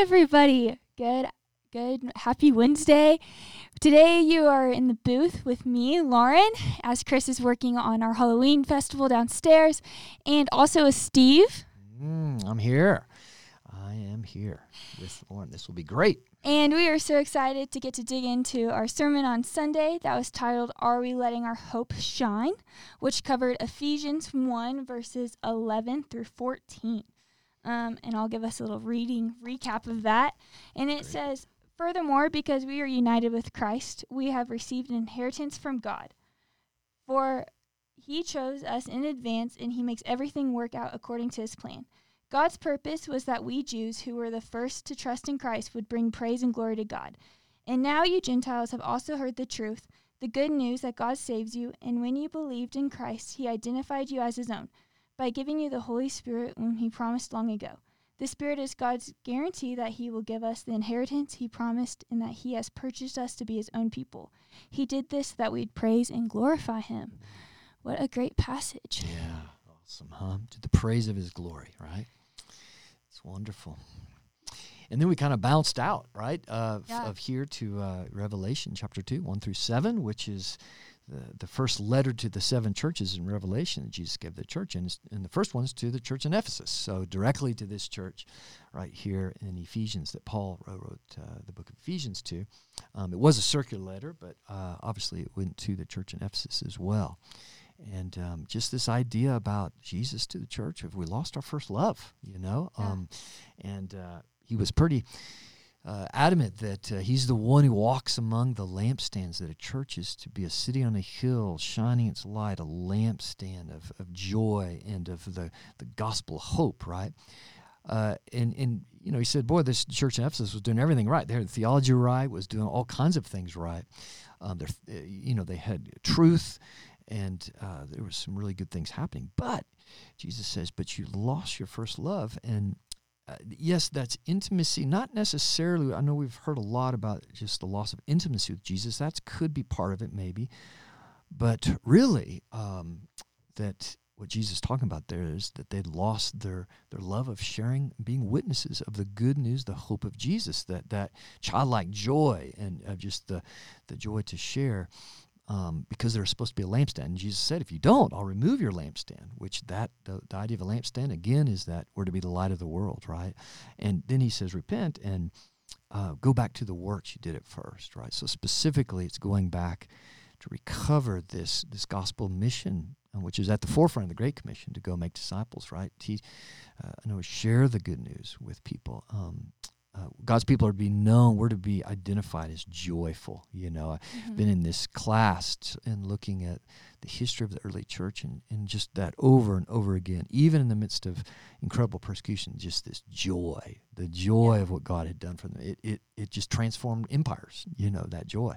Everybody. Good, good. Happy Wednesday. Today you are in the booth with me, Lauren, as Chris is working on our Halloween festival downstairs, and also with Steve. Mm, I'm here. I am here with Lauren. This will be great. And we are so excited to get to dig into our sermon on Sunday that was titled Are We Letting Our Hope Shine? which covered Ephesians 1, verses 11 through 14. Um, and I'll give us a little reading recap of that. And it says, Furthermore, because we are united with Christ, we have received an inheritance from God. For he chose us in advance, and he makes everything work out according to his plan. God's purpose was that we Jews, who were the first to trust in Christ, would bring praise and glory to God. And now you Gentiles have also heard the truth, the good news that God saves you, and when you believed in Christ, he identified you as his own by giving you the Holy Spirit whom he promised long ago. The Spirit is God's guarantee that he will give us the inheritance he promised and that he has purchased us to be his own people. He did this that we'd praise and glorify him. What a great passage. Yeah, awesome, huh? To the praise of his glory, right? It's wonderful. And then we kind of bounced out, right, uh, Yeah. of here to uh, Revelation chapter 2, 1 through 7, which is the, the first letter to the seven churches in Revelation that Jesus gave the church. And, and the first one's to the church in Ephesus. So directly to this church right here in Ephesians that Paul wrote, uh, the book of Ephesians to. Um, it was a circular letter, but uh, obviously it went to the church in Ephesus as well. And um, just this idea about Jesus to the church, if we lost our first love, you know? Yeah. Um, and uh, he was pretty uh, adamant that uh, he's the one who walks among the lampstands, that a church is to be a city on a hill, shining its light, a lampstand of, of joy and of the, the gospel hope, right? Uh, and, and, you know, he said, boy, this church in Ephesus was doing everything right. Had theology right, was doing all kinds of things right. Um, they're, uh, you know, they had truth, and uh, there was some really good things happening. But Jesus says, but you lost your first love. And uh, yes, that's intimacy, not necessarily. I know we've heard a lot about just the loss of intimacy with Jesus. That could be part of it, maybe. But really, um, that what Jesus is talking about there is that they'd lost their their love of sharing, being witnesses of the good news, the hope of Jesus, that that childlike joy and of just the the joy to share. Um, because they're supposed to be a lampstand. And Jesus said, if you don't, I'll remove your lampstand, which that, the, the idea of a lampstand, again, is that we're to be the light of the world, right? And then he says, repent and uh, go back to the works you did at first, right? So specifically, it's going back to recover this, this gospel mission, uh, which is at the forefront of the Great Commission to go make disciples, right? Te- uh, other share the good news with people. Um, uh, God's people are to be known. We're to be identified as joyful. You know, I've been in this class t- and looking at the history of the early church and, and just that over and over again, even in the midst of incredible persecution, just this joy, the joy Yeah. of what God had done for them. It, it, it just transformed empires, you know, that joy.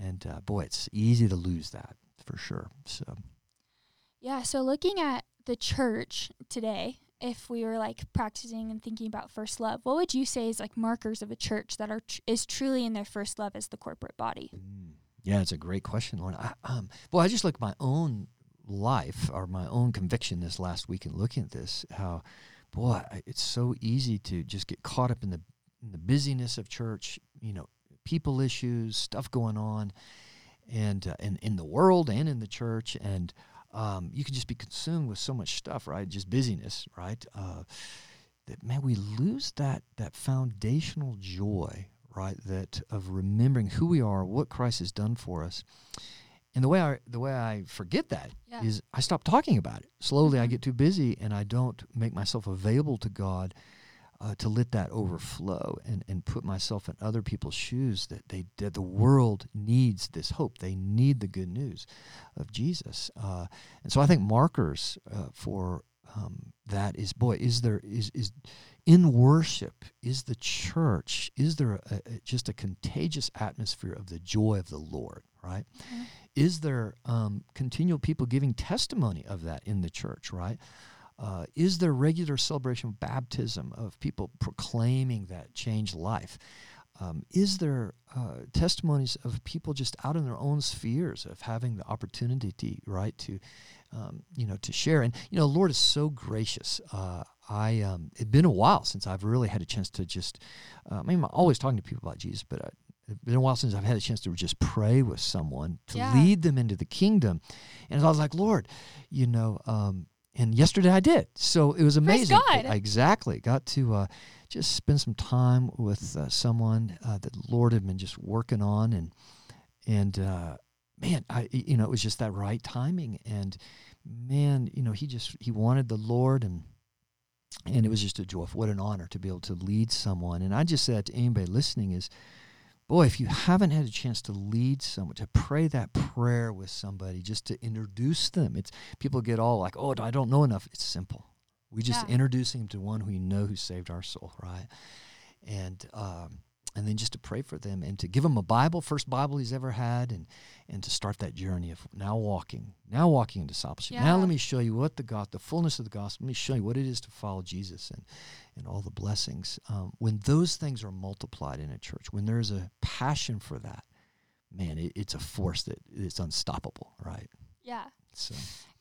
And uh, boy, it's easy to lose that for sure. So, Yeah, so looking at the church today, if we were like practicing and thinking about first love, what would you say is like markers of a church that are tr- is truly in their first love as the corporate body? Mm. Yeah, it's a great question, Lauren. I, um, boy, I just look my own life or my own conviction this last week and looking at this, how, boy, it's so easy to just get caught up in the in the busyness of church. You know, people issues, stuff going on, and uh, and in the world and in the church, and um, you can just be consumed with so much stuff, right? Just busyness, right? Uh, that man, we lose that that foundational joy, right? That of remembering who we are, what Christ has done for us, and the way I the way I forget that is Yeah. I stop talking about it. Slowly, I Mhm. get too busy, and I don't make myself available to God. Uh, to let that overflow and, and put myself in other people's shoes that they that the world needs this hope. They need the good news of Jesus. Uh, and so I think markers uh, for um, that is boy is there is is in worship is the church is there a, a, just a contagious atmosphere of the joy of the Lord right? Mhm. is there um, continual people giving testimony of that in the church right uh, is there regular celebration of baptism of people proclaiming that changed life um, is there uh, testimonies of people just out in their own spheres of having the opportunity, to, right, to um, you know, to share. And you know, Lord is so gracious. Uh, I um, it's been a while since I've really had a chance to just. Uh, I mean, I'm always talking to people about Jesus, but I, it's been a while since I've had a chance to just pray with someone to Yeah. lead them into the kingdom. And I was like, Lord, you know, um, and yesterday I did. So it was Praise amazing. God. I exactly got to uh, just spend some time with uh, someone uh, that the Lord had been just working on, and and uh, man, I you know it was just that right timing, and man, you know he just he wanted the Lord and. And it was just a joy. What an honor to be able to lead someone. And I just said to anybody listening is, boy, if you haven't had a chance to lead someone, to pray that prayer with somebody, just to introduce them, it's people get all like, oh, I don't know enough. It's simple. We just Yeah. introducing them to one who we know who saved our soul, right? And um, and then just to pray for them and to give them a Bible, first Bible he's ever had, and and to start that journey of now walking, now walking in discipleship. Now let me show you what the God, the fullness of the gospel. Let me show you what it is to follow Jesus and and all the blessings. Um, when those things are multiplied in a church, when there's a passion for that, man, it, it's a force that is unstoppable, right? Yeah. So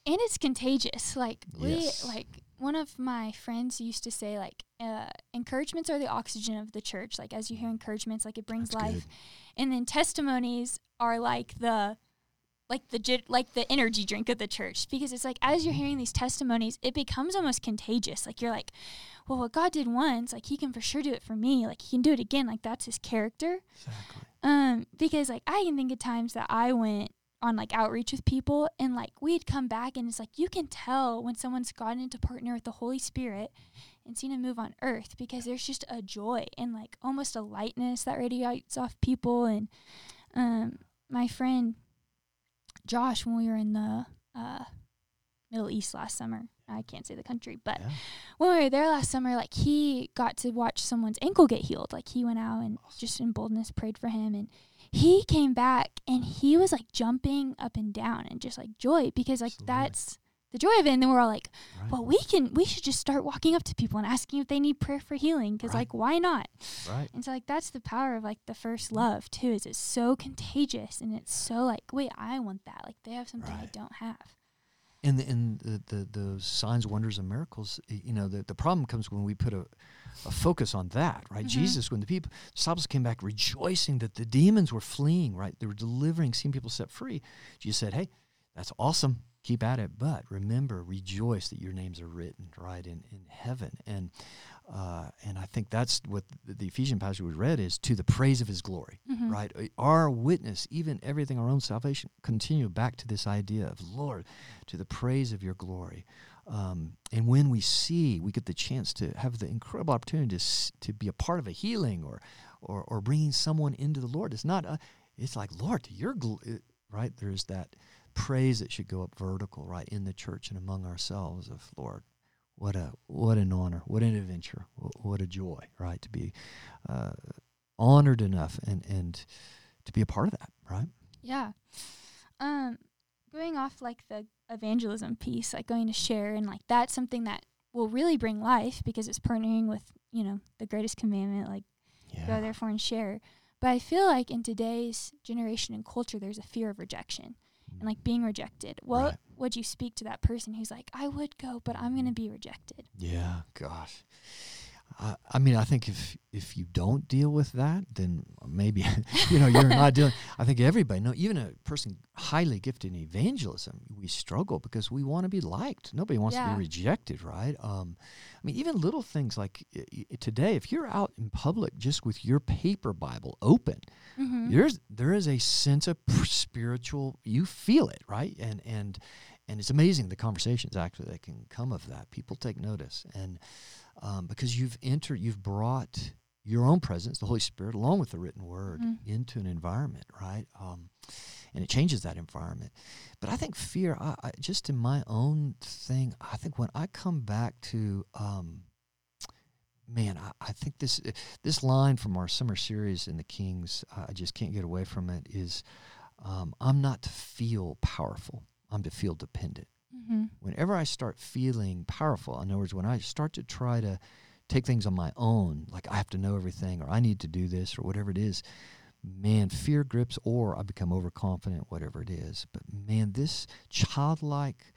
and it's contagious like Yes. we like one of my friends used to say like uh, encouragements are the oxygen of the church. Like as you hear encouragements like it brings That's life. Good. and then testimonies are like the like the like the energy drink of the church. Because it's like as you're hearing these testimonies it becomes almost contagious. Like you're like well what god did once like he can for sure do it for me. Like he can do it again. Like that's his character. Exactly. um, because like I can think of times that I went on like outreach with people and like we'd come back and it's like you can tell when someone's gotten into partner with the Holy Spirit and seen a move on earth because there's just a joy and like almost a lightness that radiates off people and um my friend Josh when we were in the uh Middle East last summer. I can't say the country, but Yeah. when we were there last summer, like he got to watch someone's ankle get healed. Like he went out and Awesome. just in boldness prayed for him and he came back and he was like jumping up and down and just like joy because like Absolutely. that's the joy of it. And then we're all like, Right. well, we can, we should just start walking up to people and asking if they need prayer for healing because Right. like why not? right. And so like that's the power of like the first love too. Is it's so contagious and it's so like wait I want that. Like they have something I don't have. And the, and the, the those signs, wonders, and miracles, you know, the, the problem comes when we put a, a focus on that, right? Mhm. Jesus, when the people disciples came back rejoicing that the demons were fleeing, right? They were delivering, seeing people set free. Jesus said, "Hey, that's awesome. Keep at it, but remember, rejoice that your names are written right in in heaven." And uh, and I think that's what the, the Ephesian passage we read is to the praise of His glory Mhm. right? Uh, Our witness, even everything, our own salvation, continue back to this idea of Lord, to the praise of your glory. Um, and when we see, we get the chance to have the incredible opportunity to, to be a part of a healing or, or, or bringing someone into the Lord. It's not, a, it's like, Lord, to your, gl- it- right? There's that praise that should go up vertical, right, in the church and among ourselves of Lord. What a what an honor, what an adventure, what a joy, right? To be uh, honored enough and and to be a part of that, right? Yeah. Um, going off like the evangelism piece, like going to share, and like that's something that will really bring life because it's partnering with you know the greatest commandment, like go therefore and share. But I feel like in today's generation and culture, there's a fear of rejection and like being rejected. What Right. would you speak to that person who's like, I would go, but I'm gonna be rejected? Yeah, gosh. I, I mean, I think if if you don't deal with that, then maybe you know you're not dealing. I think everybody, no, even a person highly gifted in evangelism, we struggle because we want to be liked. Nobody wants to be rejected, right? Um, I mean, even little things like i- i- today, if you're out in public just with your paper Bible open, Mm-hmm. there's there is a sense of spiritual you feel it right and and and it's amazing the conversations actually that can come of that people take notice and um, because you've entered you've brought your own presence the holy spirit along with the written word Mhm. into an environment right um, and it changes that environment but i think fear I, I just in my own thing i think when i come back to um, man I, I think this this line from our summer series in the Kings, I just can't get away from it. Is um, I'm not to feel powerful. I'm to feel dependent. Mm-hmm. Whenever I start feeling powerful, in other words, when I start to try to take things on my own, like I have to know everything, or I need to do this, or whatever it is, man, fear grips, or I become overconfident, whatever it is. But man, this childlike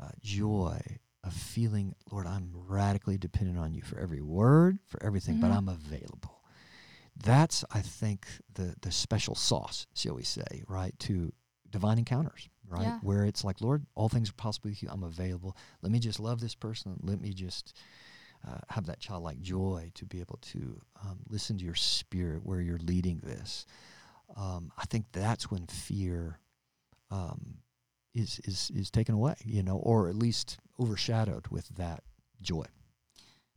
uh, joy of feeling, Lord, I'm radically dependent on you for every word, for everything, but Mhm. I'm available. That's, I think, the the special sauce, shall we say, right, to divine encounters, right, Yeah. where it's like, Lord, all things are possible with you. I'm available. Let me just love this person. Let me just uh, have that childlike joy to be able to um, listen to your spirit where you're leading this. Um, I think that's when fear um, is is is taken away, you know, or at least overshadowed with that joy.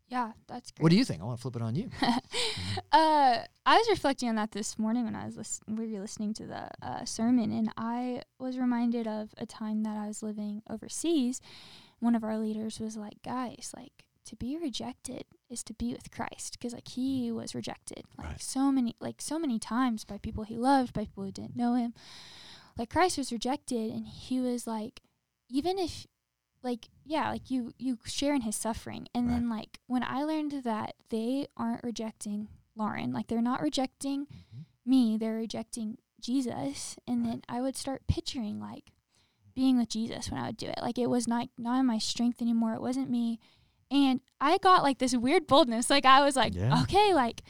Yeah, that's great. What do you think? I want to flip it on you. uh, I was reflecting on that this morning when I was lis- we were listening to the uh, sermon, and I was reminded of a time that I was living overseas. One of our leaders was like, "Guys, like to be rejected is to be with Christ, because like he was rejected like Right. so many, like so many times by people he loved, by people who didn't know him. Like Christ was rejected, and he was like, even if like yeah like you you share in his suffering. And then like when i learned that they aren't rejecting lauren like they're not rejecting mm-hmm. me they're rejecting jesus. And then i would start picturing like being with jesus when i would do it. Like it was not not in my strength anymore. It wasn't me. And i got like this weird boldness. Like i was like Yeah. okay like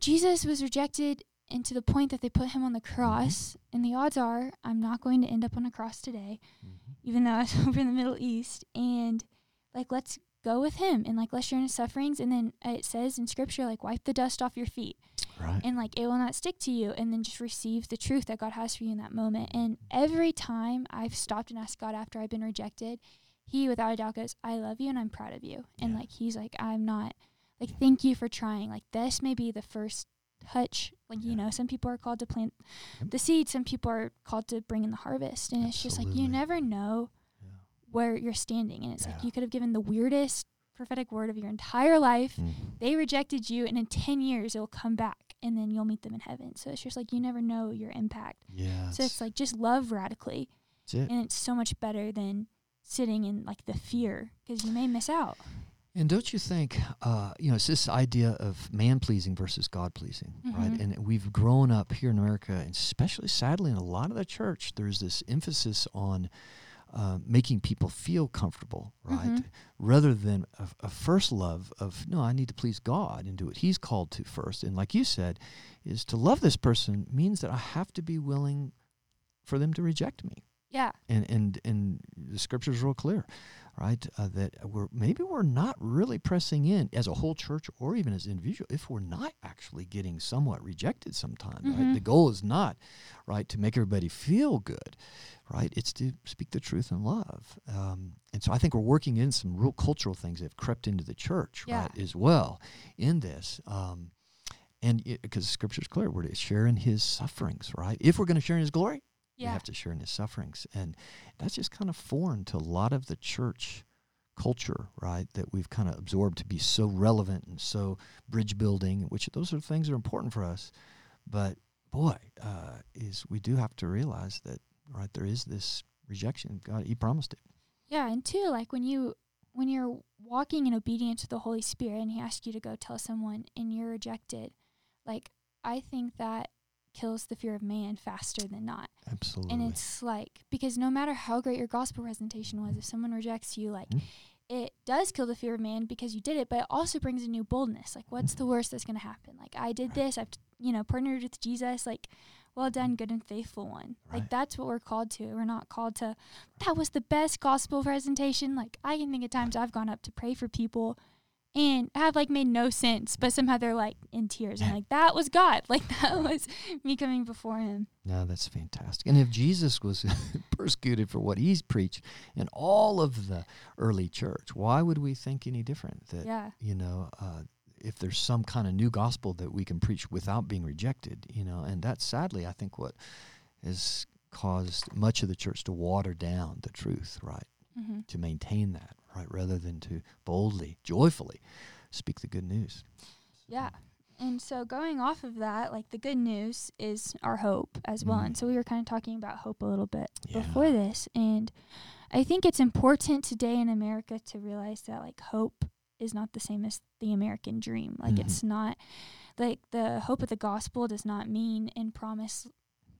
jesus was rejected and to the point that they put him on the mm-hmm. cross and the odds are i'm not going to end up on a cross today mm-hmm. even though I was over in the Middle East. And like, let's go with him and like, let's share in his sufferings. And then it says in scripture, like, wipe the dust off your feet Right. and like, it will not stick to you. And then just receive the truth that God has for you in that moment. And mm-hmm. every time I've stopped and asked God after I've been rejected, he without a doubt goes, I love you and I'm proud of you. And Yeah. like, he's like, I'm not, like, thank you for trying. Like, this may be the first touch. Like, Yeah. you know, some people are called to plant Yep. the seed, some people are called to bring in the harvest. And it's just like, you never know Yeah. where you're standing. And it's Yeah. like you could have given the weirdest prophetic word of your entire life. Mhm. They rejected you, and in 10 years, it will come back, and then you'll meet them in heaven. So it's just like you never know your impact. Yeah. So it's like just love radically. it. And it's so much better than sitting in like the fear because you may miss out. And don't you think, uh, you know, it's this idea of man pleasing versus God pleasing, right? Mhm. And we've grown up here in America, and especially sadly in a lot of the church, there's this emphasis on uh, making people feel comfortable, right? Mhm. Rather than a, a first love of, no, I need to please God and do what He's called to first. And like you said, is to love this person means that I have to be willing for them to reject me Yeah. and and and the scripture's real clear, right? Uh, that we're maybe we're not really pressing in as a whole church or even as individual if we're not actually getting somewhat rejected sometime, right? Mhm. The goal is not right to make everybody feel good, right? It's to speak the truth in love, um, and so I think we're working in some real cultural things that have crept into the church, Yeah. right, as well in this. Um, and because scripture is clear, we're to share in His sufferings, right? If we're going to share in His glory, we have to share in his sufferings. And that's just kind of foreign to a lot of the church culture, right? That we've kind of absorbed to be so relevant and so bridge building, which those are things that are important for us. But boy, uh, is we do have to realize that, right, there is this rejection. God, he promised it. Yeah, and two, like when you when you're walking in obedience to the Holy Spirit and he asks you to go tell someone and you're rejected, like I think that kills the fear of man faster than not. Absolutely. And it's like because no matter how great your gospel presentation was, if someone rejects you, like Mm. it does kill the fear of man because you did it, but it also brings a new boldness. Like, what's the worst that's gonna happen? Like, I did Right. this. I've you know partnered with Jesus. Like, well done, good and faithful one. Right. Like that's what we're called to. We're not called to. That was the best gospel presentation. Like I can think of times I've gone up to pray for people. And have like made no sense, but somehow they're like in tears. And like that was God. Like that was me coming before him. No, that's fantastic. And if Jesus was persecuted for what he's preached in all of the early church, why would we think any different? That Yeah. you know, uh, if there's some kind of new gospel that we can preach without being rejected, you know, and that's sadly, I think, what has caused much of the church to water down the truth, right? hmm To maintain that, right, rather than to boldly, joyfully speak the good news. Yeah. And so going off of that, like the good news is our hope as well. Mm. And so we were kind of talking about hope a little bit Yeah. before this. And I think it's important today in America to realize that like hope is not the same as the American dream. Like Mhm. it's not like the hope of the gospel does not mean and promise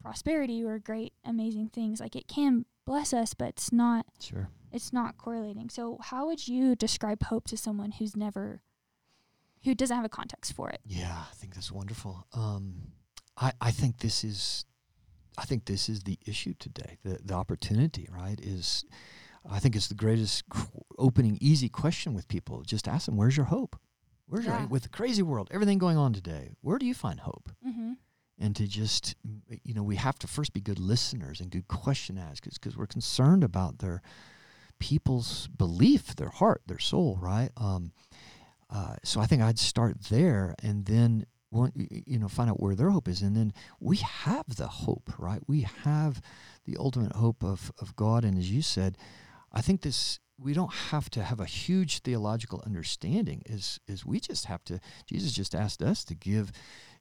prosperity or great amazing things. Like it can bless us, but it's not Sure. It's not correlating. So how would you describe hope to someone who's never who doesn't have a context for it? Yeah, I think that's wonderful. Um, I I think this is, I think this is the issue today. The the opportunity, right, is, I think it's the greatest opening easy question with people. Just ask them, "Where's your hope? Where's Yeah. your with the crazy world, everything going on today? Where do you find hope?" Mm-hmm. and to just you know we have to first be good listeners and good question askers because we're concerned about their people's belief their heart their soul right um, uh, so i think i'd start there and then want, you know find out where their hope is and then we have the hope right we have the ultimate hope of, of god and as you said i think this we don't have to have a huge theological understanding is is we just have to jesus just asked us to give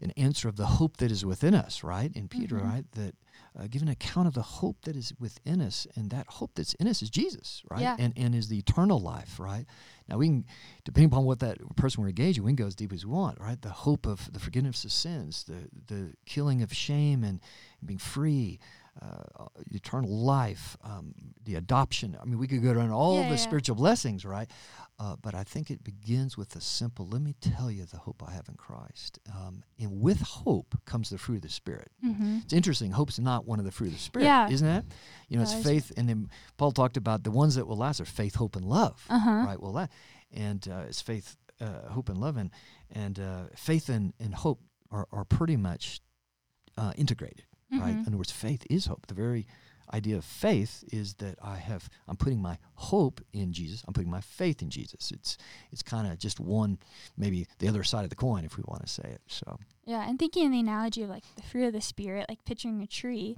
an answer of the hope that is within us, right? In Peter, Mhm. right? That uh, give an account of the hope that is within us, and that hope that's in us is Jesus, right? Yeah. And and is the eternal life, right? Now we can, depending upon what that person we're engaging, we can go as deep as we want, right? The hope of the forgiveness of sins, the the killing of shame, and, being free. Uh, eternal life, um, the adoption. I mean, we could go down all Yeah, the yeah. spiritual blessings, right? Uh, but I think it begins with the simple. Let me tell you the hope I have in Christ. Um, and with hope comes the fruit of the Spirit. Mm-hmm. It's interesting. Hope's not one of the fruit of the Spirit, Yeah. isn't it? You know, it's faith. And then Paul talked about the ones that will last are faith, hope, and love. Uh-huh. Right? Well, last. And uh, it's faith, uh, hope, and love. And, and uh, faith and, and hope are, are pretty much uh, integrated, right? In other words, faith is hope. The very idea of faith is that I have I'm putting my hope in Jesus. I'm putting my faith in Jesus. It's it's kind of just one maybe the other side of the coin if we want to say it. So Yeah, and thinking in the analogy of like the fruit of the spirit, like picturing a tree,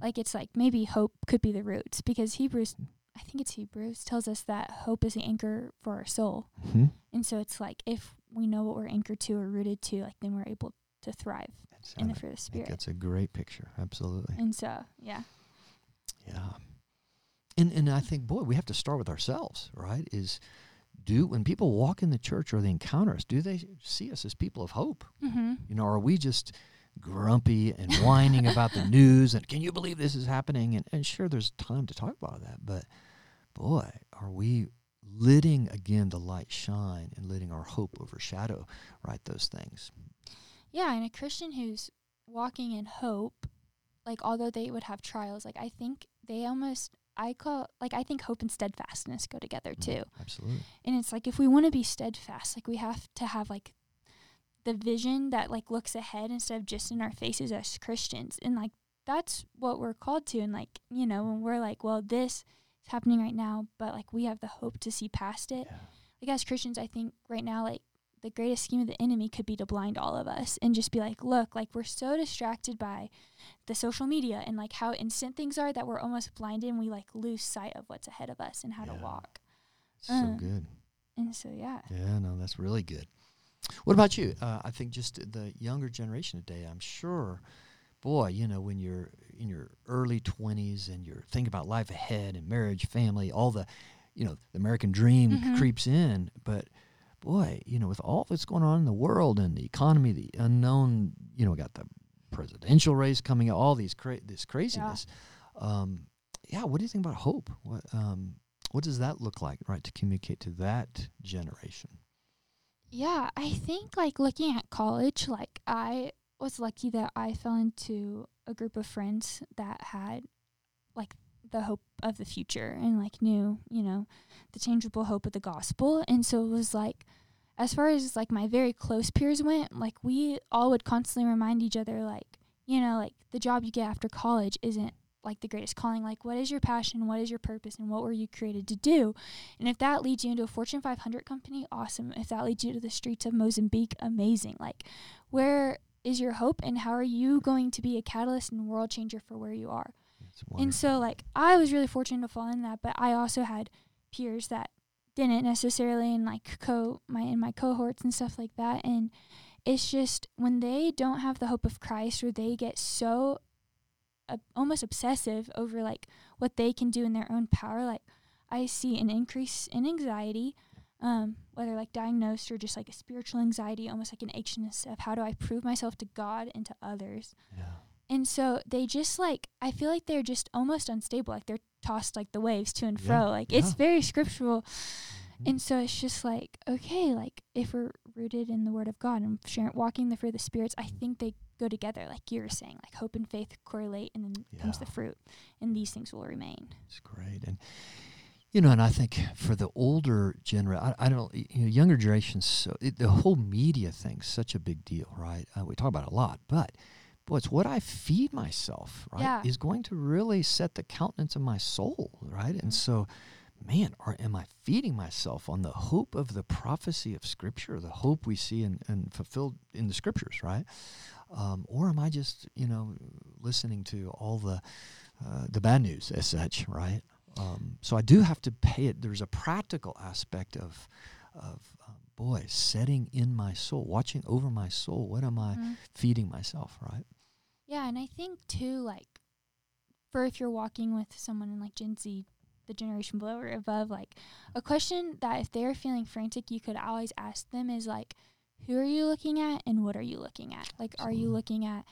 like it's like maybe hope could be the roots because Hebrews, I think it's Hebrews, tells us that hope is the anchor for our soul. mm-hmm. And so it's like if we know what we're anchored to or rooted to, like then we're able to thrive that's, in the fruit of the spirit. that's a great picture. Absolutely. And so, yeah. Yeah. And and I think boy, we have to start with ourselves, right? Is do when people walk in the church or they encounter us, do they see us as people of hope? Mm-hmm. You know, are we just grumpy and whining about the news and can you believe this is happening? And, and sure, there's time to talk about that, but boy, are we letting again the light shine and letting our hope overshadow right those things? Yeah, and a Christian who's walking in hope, like although they would have trials, like I think they almost I call like I think hope and steadfastness go together Mm, too. absolutely. And it's like if we want to be steadfast, like we have to have like the vision that like looks ahead instead of just in our faces as Christians. And like that's what we're called to. And like, you know, when we're like, well, this is happening right now, but like we have the hope to see past it. Yeah. Like as Christians, I think right now, like the greatest scheme of the enemy could be to blind all of us and just be like, look, like we're so distracted by the social media and like how instant things are that we're almost blinded and we like lose sight of what's ahead of us and how to walk. So Uh, good. And so, yeah. Yeah, no, that's really good. What about you? Uh, I think just the younger generation today, I'm sure, boy, you know, when you're in your early 20s and you're thinking about life ahead and marriage, family, all the, you know, the American dream Mhm. creeps in. But boy, you know, with all that's going on in the world and the economy, the unknown, you know, we got the presidential race coming all these cra- this craziness. Um, yeah, what do you think about hope? What um, what does that look like, right, to communicate to that generation? Yeah, I think like looking at college, like I was lucky that I fell into a group of friends that had like the hope of the future and like knew, you know, the tangible hope of the gospel. And so it was like as far as like my very close peers went, like we all would constantly remind each other like, you know, like the job you get after college isn't like the greatest calling. Like what is your passion? What is your purpose and what were you created to do? And if that leads you into a Fortune 500 company, awesome. If that leads you to the streets of Mozambique, amazing. Like, where is your hope, and how are you going to be a catalyst and world changer for where you are? And so, like, I was really fortunate to fall in that, but I also had peers that didn't necessarily, and like co my in my cohorts and stuff like that. And it's just when they don't have the hope of Christ, or they get so uh, almost obsessive over like what they can do in their own power, like I see an increase in anxiety, um, whether like diagnosed or just like a spiritual anxiety, almost like an anxiousness of how do I prove myself to God and to others. yeah. And so they just like I feel like they're just almost unstable. Like they're tossed like the waves to and Yeah, fro. Like it's very scriptural. Mhm. And so it's just like, okay, like if we're rooted in the word of God and sharing, walking the fruit of the spirits, I think they go together, like you were saying, like hope and faith correlate and then comes the fruit and these things will remain. It's great, and you know, and I think for the older generation, I, I don't, you know, younger generations, so it, the whole media thing's such a big deal, right? Uh, we talk about it a lot, but boy, it's what I feed myself, right, Yeah. is going to really set the countenance of my soul, right? Mhm. And so, man, are, am I feeding myself on the hope of the prophecy of Scripture, the hope we see and, and fulfilled in the Scriptures, right? Um, or am I just, you know, listening to all the uh, the bad news as such, right? Um, so I do have to pay it. There's a practical aspect of, of um, boy, setting in my soul, watching over my soul. What am I Mhm. feeding myself, right? Yeah, and I think too, like, for if you're walking with someone in like Gen Z, the generation below or above, like, a question that if they're feeling frantic, you could always ask them is like, who are you looking at and what are you looking at? Like, are you looking at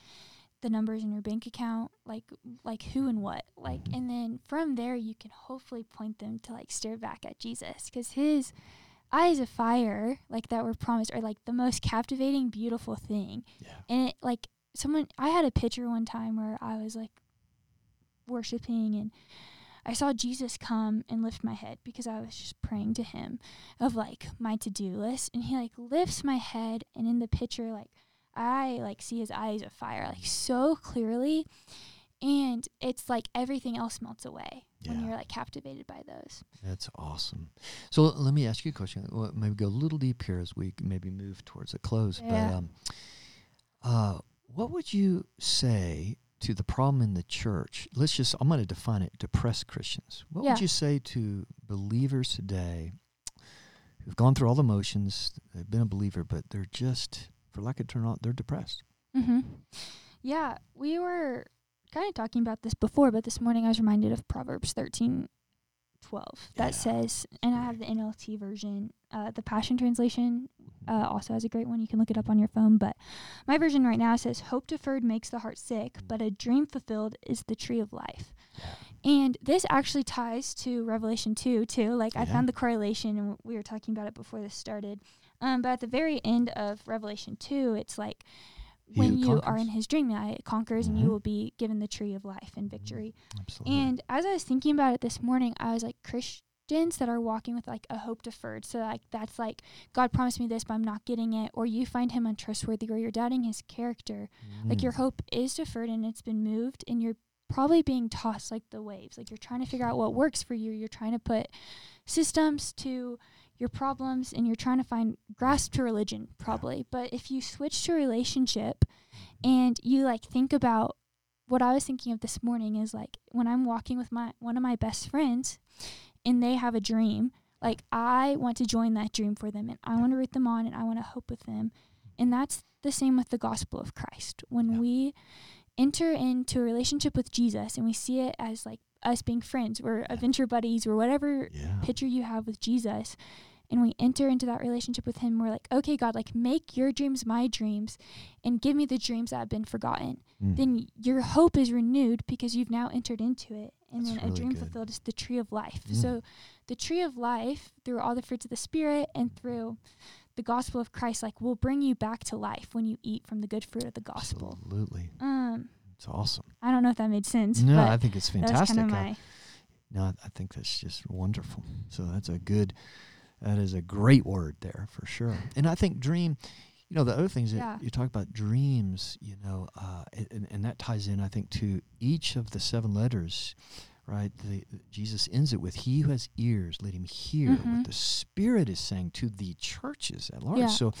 the numbers in your bank account? Like, like who and what? Like, and then from there, you can hopefully point them to like stare back at Jesus because his eyes of fire, like that were promised, are like the most captivating, beautiful thing Yeah. and it like someone i had a picture one time where i was like worshiping and i saw jesus come and lift my head because i was just praying to him of like my to-do list and he like lifts my head and in the picture like i like see his eyes of fire like so clearly and it's like everything else melts away when you're like captivated by those That's awesome. So l- let me ask you a question. Well, maybe go a little deep here as we maybe move towards a close. Yeah. But um, uh, what would you say to the problem in the church? Let's just, I'm going to define it depressed Christians. What Yeah. would you say to believers today who've gone through all the motions, they've been a believer, but they're just, for lack of a term, they're depressed? Mm-hmm. Yeah, we were kind of talking about this before, but this morning I was reminded of Proverbs thirteen twelve that Yeah, says, and I have the NLT version. Uh, the Passion Translation uh, also has a great one. You can look it up on your phone. But my version right now says, "Hope deferred makes the heart sick, but a dream fulfilled is the tree of life." Yeah. And this actually ties to Revelation 2 too. Like I found the correlation and we were talking about it before this started. Um, but at the very end of Revelation 2, it's like when you are in his dream, yeah, it conquers and Mhm. you will be given the tree of life and victory. Absolutely. And as I was thinking about it this morning, I was like, Christians that are walking with like a hope deferred. So like that's like God promised me this, but I'm not getting it, or you find him untrustworthy, or you're doubting his character. Like your Mm. hope is deferred and it's been moved, and you're probably being tossed like the waves. Like you're trying to figure out what works for you. You're trying to put systems to your problems, and you're trying to find grasp to religion probably. But if you switch to relationship, and you like think about what I was thinking of this morning is like when I'm walking with my one of my best friends and they have a dream, like I want to join that dream for them and I want to root them on and I want to hope with them. And that's the same with the gospel of Christ. When Yeah. we enter into a relationship with Jesus and we see it as like us being friends or adventure buddies or whatever yeah. picture you have with Jesus and we enter into that relationship with him we're like okay God like make your dreams my dreams and give me the dreams that have been forgotten Mm. then your hope is renewed because you've now entered into it and That's then a dream good. fulfilled is the tree of life Mm. so the tree of life through all the fruits of the spirit and through the gospel of Christ like will bring you back to life when you eat from the good fruit of the gospel Absolutely. um It's awesome. I don't know if that made sense No, I think it's that fantastic. kind of I- No, I- think that's just wonderful. So that's a good, that is a great word there for sure. And I think dream, you know, the other things that Yeah. you talk about dreams, you know, uh, and, and that ties in, I think, to each of the seven letters, right? The, Jesus ends it with, "He who has ears, let him hear Mhm. what the Spirit is saying to the churches at large." Yeah. So,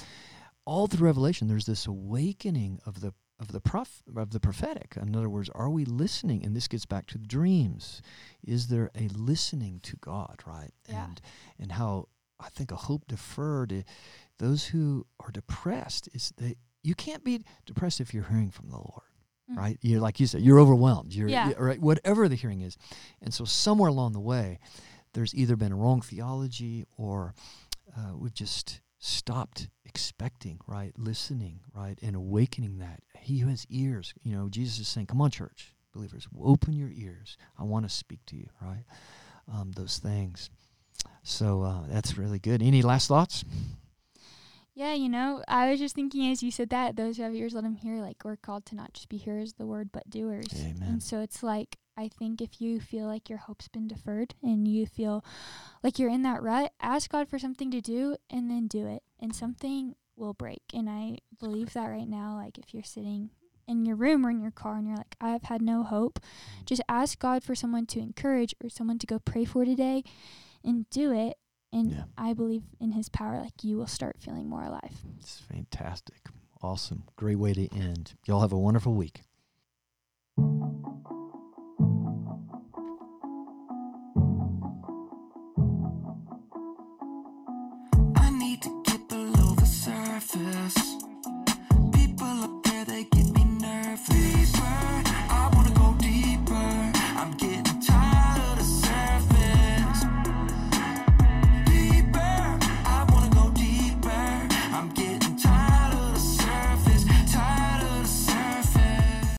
all through Revelation, there's this awakening of the of the prof, of the prophetic. In other words, are we listening? And this gets back to the dreams. Is there a listening to God, right? Yeah. And and how I think a hope deferred. i- those who are depressed is that you can't be depressed if you're hearing from the Lord, Mhm. right? You're like you said, you're overwhelmed. You're Yeah. you- right. Whatever the hearing is, and so somewhere along the way, there's either been a wrong theology or uh, we've just stopped expecting, right? Listening, right? And awakening that. He who has ears, you know, Jesus is saying, come on, church, believers, open your ears. I want to speak to you, right? Um, those things. So uh, that's really good. Any last thoughts? Yeah, you know, I was just thinking as you said that, those who have ears, let them hear. Like, we're called to not just be hearers of the word, but doers. Amen. And so it's like, I think if you feel like your hope's been deferred and you feel like you're in that rut, ask God for something to do and then do it. And something will break. And I believe that right now. Like, if you're sitting in your room or in your car and you're like, I've had no hope, mm. just ask God for someone to encourage or someone to go pray for today and do it. And Yeah. I believe in his power, like you will start feeling more alive. It's fantastic. Awesome. Great way to end. Y'all have a wonderful week.